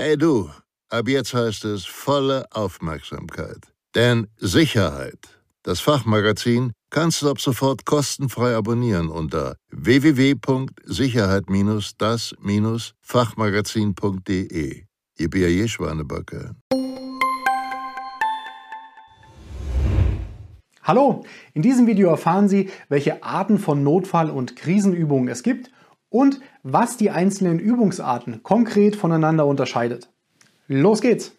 Hey du, ab jetzt heißt es volle Aufmerksamkeit. Denn Sicherheit, das Fachmagazin, kannst du ab sofort kostenfrei abonnieren unter www.sicherheit-das-fachmagazin.de. Ihr B.A.J. Schwanebacke. Hallo, in diesem Video erfahren Sie, welche Arten von Notfall- und Krisenübungen es gibt und was die einzelnen Übungsarten konkret voneinander unterscheidet. Los geht's!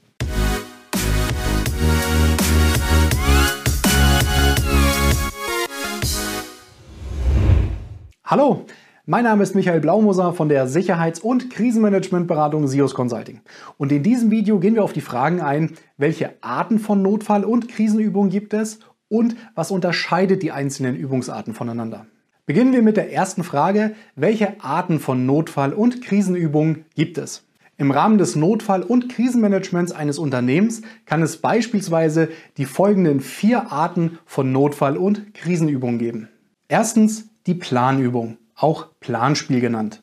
Hallo, mein Name ist Michael Blaumoser von der Sicherheits- und Krisenmanagementberatung SIOS Consulting. Und in diesem Video gehen wir auf die Fragen ein, welche Arten von Notfall- und Krisenübungen gibt es und was unterscheidet die einzelnen Übungsarten voneinander. Beginnen wir mit der ersten Frage, welche Arten von Notfall- und Krisenübungen gibt es? Im Rahmen des Notfall- und Krisenmanagements eines Unternehmens kann es beispielsweise die folgenden vier Arten von Notfall- und Krisenübungen geben. Erstens die Planübung, auch Planspiel genannt.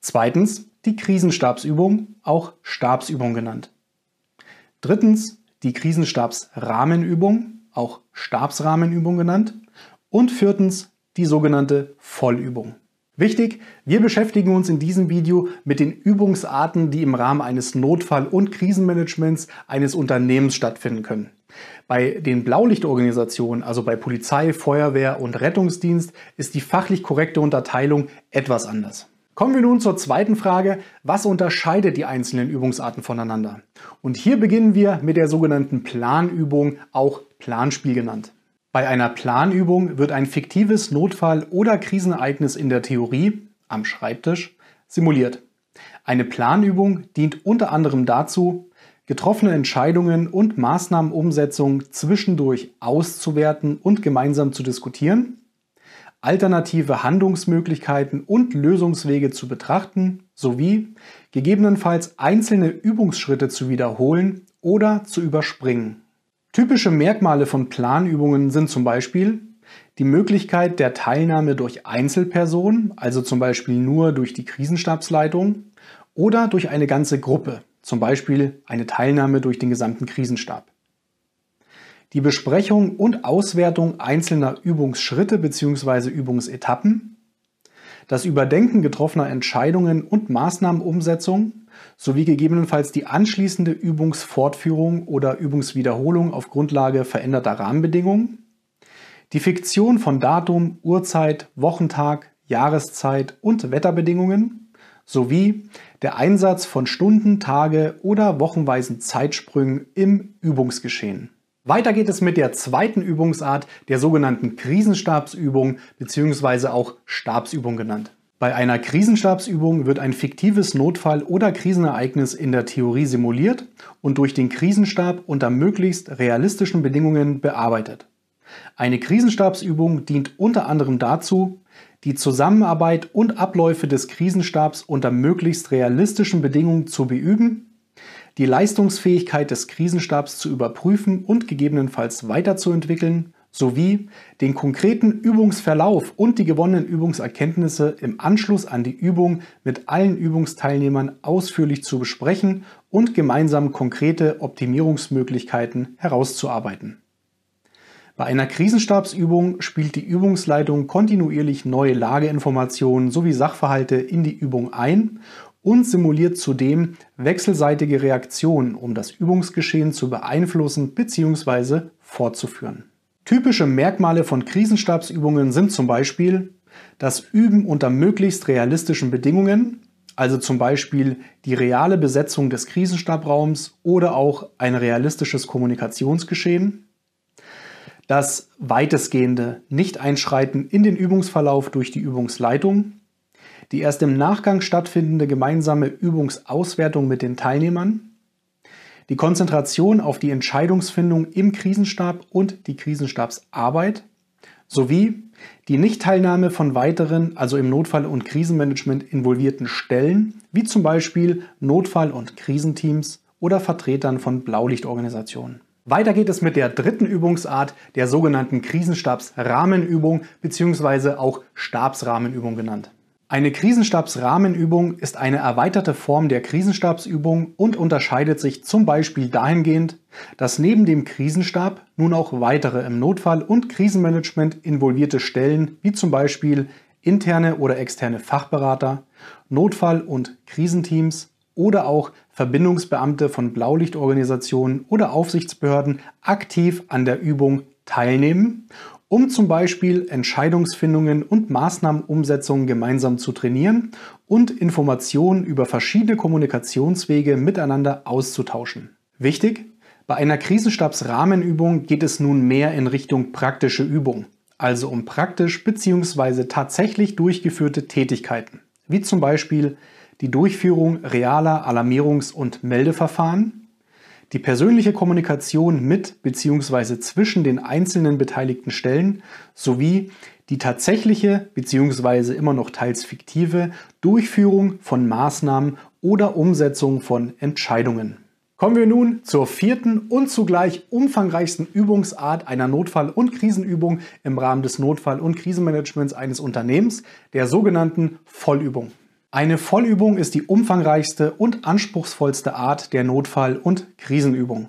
Zweitens die Krisenstabsübung, auch Stabsübung genannt. Drittens die Krisenstabsrahmenübung, auch Stabsrahmenübung genannt. Und viertens die sogenannte Vollübung. Wichtig, wir beschäftigen uns in diesem Video mit den Übungsarten, die im Rahmen eines Notfall- und Krisenmanagements eines Unternehmens stattfinden können. Bei den Blaulichtorganisationen, also bei Polizei, Feuerwehr und Rettungsdienst, ist die fachlich korrekte Unterteilung etwas anders. Kommen wir nun zur zweiten Frage, was unterscheidet die einzelnen Übungsarten voneinander? Und hier beginnen wir mit der sogenannten Planübung, auch Planspiel genannt. Bei einer Planübung wird ein fiktives Notfall- oder Krisenereignis in der Theorie am Schreibtisch simuliert. Eine Planübung dient unter anderem dazu, getroffene Entscheidungen und Maßnahmenumsetzung zwischendurch auszuwerten und gemeinsam zu diskutieren, alternative Handlungsmöglichkeiten und Lösungswege zu betrachten sowie gegebenenfalls einzelne Übungsschritte zu wiederholen oder zu überspringen. Typische Merkmale von Planübungen sind zum Beispiel die Möglichkeit der Teilnahme durch Einzelpersonen, also zum Beispiel nur durch die Krisenstabsleitung, oder durch eine ganze Gruppe, zum Beispiel eine Teilnahme durch den gesamten Krisenstab. Die Besprechung und Auswertung einzelner Übungsschritte bzw. Übungsetappen, das Überdenken getroffener Entscheidungen und Maßnahmenumsetzung sowie gegebenenfalls die anschließende Übungsfortführung oder Übungswiederholung auf Grundlage veränderter Rahmenbedingungen, die Fiktion von Datum, Uhrzeit, Wochentag, Jahreszeit und Wetterbedingungen sowie der Einsatz von Stunden, Tage oder wochenweisen Zeitsprüngen im Übungsgeschehen. Weiter geht es mit der zweiten Übungsart, der sogenannten Krisenstabsübung bzw. auch Stabsübung genannt. Bei einer Krisenstabsübung wird ein fiktives Notfall- oder Krisenereignis in der Theorie simuliert und durch den Krisenstab unter möglichst realistischen Bedingungen bearbeitet. Eine Krisenstabsübung dient unter anderem dazu, die Zusammenarbeit und Abläufe des Krisenstabs unter möglichst realistischen Bedingungen zu beüben die Leistungsfähigkeit des Krisenstabs zu überprüfen und gegebenenfalls weiterzuentwickeln, sowie den konkreten Übungsverlauf und die gewonnenen Übungserkenntnisse im Anschluss an die Übung mit allen Übungsteilnehmern ausführlich zu besprechen und gemeinsam konkrete Optimierungsmöglichkeiten herauszuarbeiten. Bei einer Krisenstabsübung spielt die Übungsleitung kontinuierlich neue Lageinformationen sowie Sachverhalte in die Übung ein und simuliert zudem wechselseitige Reaktionen, um das Übungsgeschehen zu beeinflussen bzw. fortzuführen. Typische Merkmale von Krisenstabsübungen sind zum Beispiel das Üben unter möglichst realistischen Bedingungen, also zum Beispiel die reale Besetzung des Krisenstabraums oder auch ein realistisches Kommunikationsgeschehen, das weitestgehende Nicht-Einschreiten in den Übungsverlauf durch die Übungsleitung, die erst im Nachgang stattfindende gemeinsame Übungsauswertung mit den Teilnehmern, die Konzentration auf die Entscheidungsfindung im Krisenstab und die Krisenstabsarbeit sowie die Nichtteilnahme von weiteren, also im Notfall- und Krisenmanagement involvierten Stellen, wie zum Beispiel Notfall- und Krisenteams oder Vertretern von Blaulichtorganisationen. Weiter geht es mit der dritten Übungsart, der sogenannten Krisenstabsrahmenübung bzw. auch Stabsrahmenübung genannt. Eine Krisenstabsrahmenübung ist eine erweiterte Form der Krisenstabsübung und unterscheidet sich zum Beispiel dahingehend, dass neben dem Krisenstab nun auch weitere im Notfall- und Krisenmanagement involvierte Stellen, wie zum Beispiel interne oder externe Fachberater, Notfall- und Krisenteams oder auch Verbindungsbeamte von Blaulichtorganisationen oder Aufsichtsbehörden aktiv an der Übung teilnehmen um zum Beispiel Entscheidungsfindungen und Maßnahmenumsetzungen gemeinsam zu trainieren und Informationen über verschiedene Kommunikationswege miteinander auszutauschen. Wichtig, bei einer Krisenstabsrahmenübung geht es nun mehr in Richtung praktische Übung, also um praktisch bzw. tatsächlich durchgeführte Tätigkeiten, wie zum Beispiel die Durchführung realer Alarmierungs- und Meldeverfahren, die persönliche Kommunikation mit bzw. zwischen den einzelnen beteiligten Stellen sowie die tatsächliche bzw. immer noch teils fiktive Durchführung von Maßnahmen oder Umsetzung von Entscheidungen. Kommen wir nun zur vierten und zugleich umfangreichsten Übungsart einer Notfall- und Krisenübung im Rahmen des Notfall- und Krisenmanagements eines Unternehmens, der sogenannten Vollübung. Eine Vollübung ist die umfangreichste und anspruchsvollste Art der Notfall- und Krisenübung.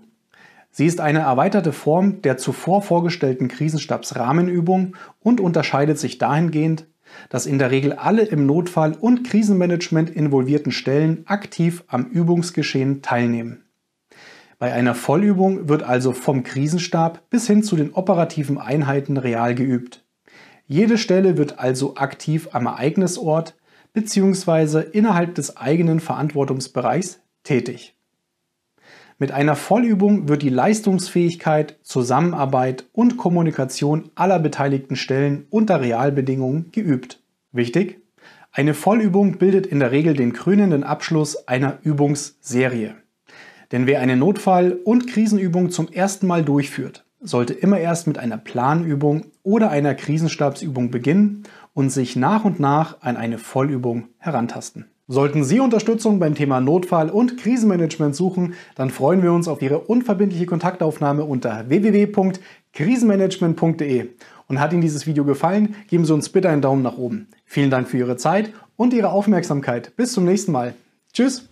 Sie ist eine erweiterte Form der zuvor vorgestellten Krisenstabsrahmenübung und unterscheidet sich dahingehend, dass in der Regel alle im Notfall- und Krisenmanagement involvierten Stellen aktiv am Übungsgeschehen teilnehmen. Bei einer Vollübung wird also vom Krisenstab bis hin zu den operativen Einheiten real geübt. Jede Stelle wird also aktiv am Ereignisort, bzw. innerhalb des eigenen Verantwortungsbereichs tätig. Mit einer Vollübung wird die Leistungsfähigkeit, Zusammenarbeit und Kommunikation aller beteiligten Stellen unter Realbedingungen geübt. Wichtig, eine Vollübung bildet in der Regel den krönenden Abschluss einer Übungsserie. Denn wer eine Notfall- und Krisenübung zum ersten Mal durchführt, sollte immer erst mit einer Planübung oder einer Krisenstabsübung beginnen und sich nach und nach an eine Vollübung herantasten. Sollten Sie Unterstützung beim Thema Notfall- und Krisenmanagement suchen, dann freuen wir uns auf Ihre unverbindliche Kontaktaufnahme unter www.krisenmanagement.de. Und hat Ihnen dieses Video gefallen, geben Sie uns bitte einen Daumen nach oben. Vielen Dank für Ihre Zeit und Ihre Aufmerksamkeit. Bis zum nächsten Mal. Tschüss!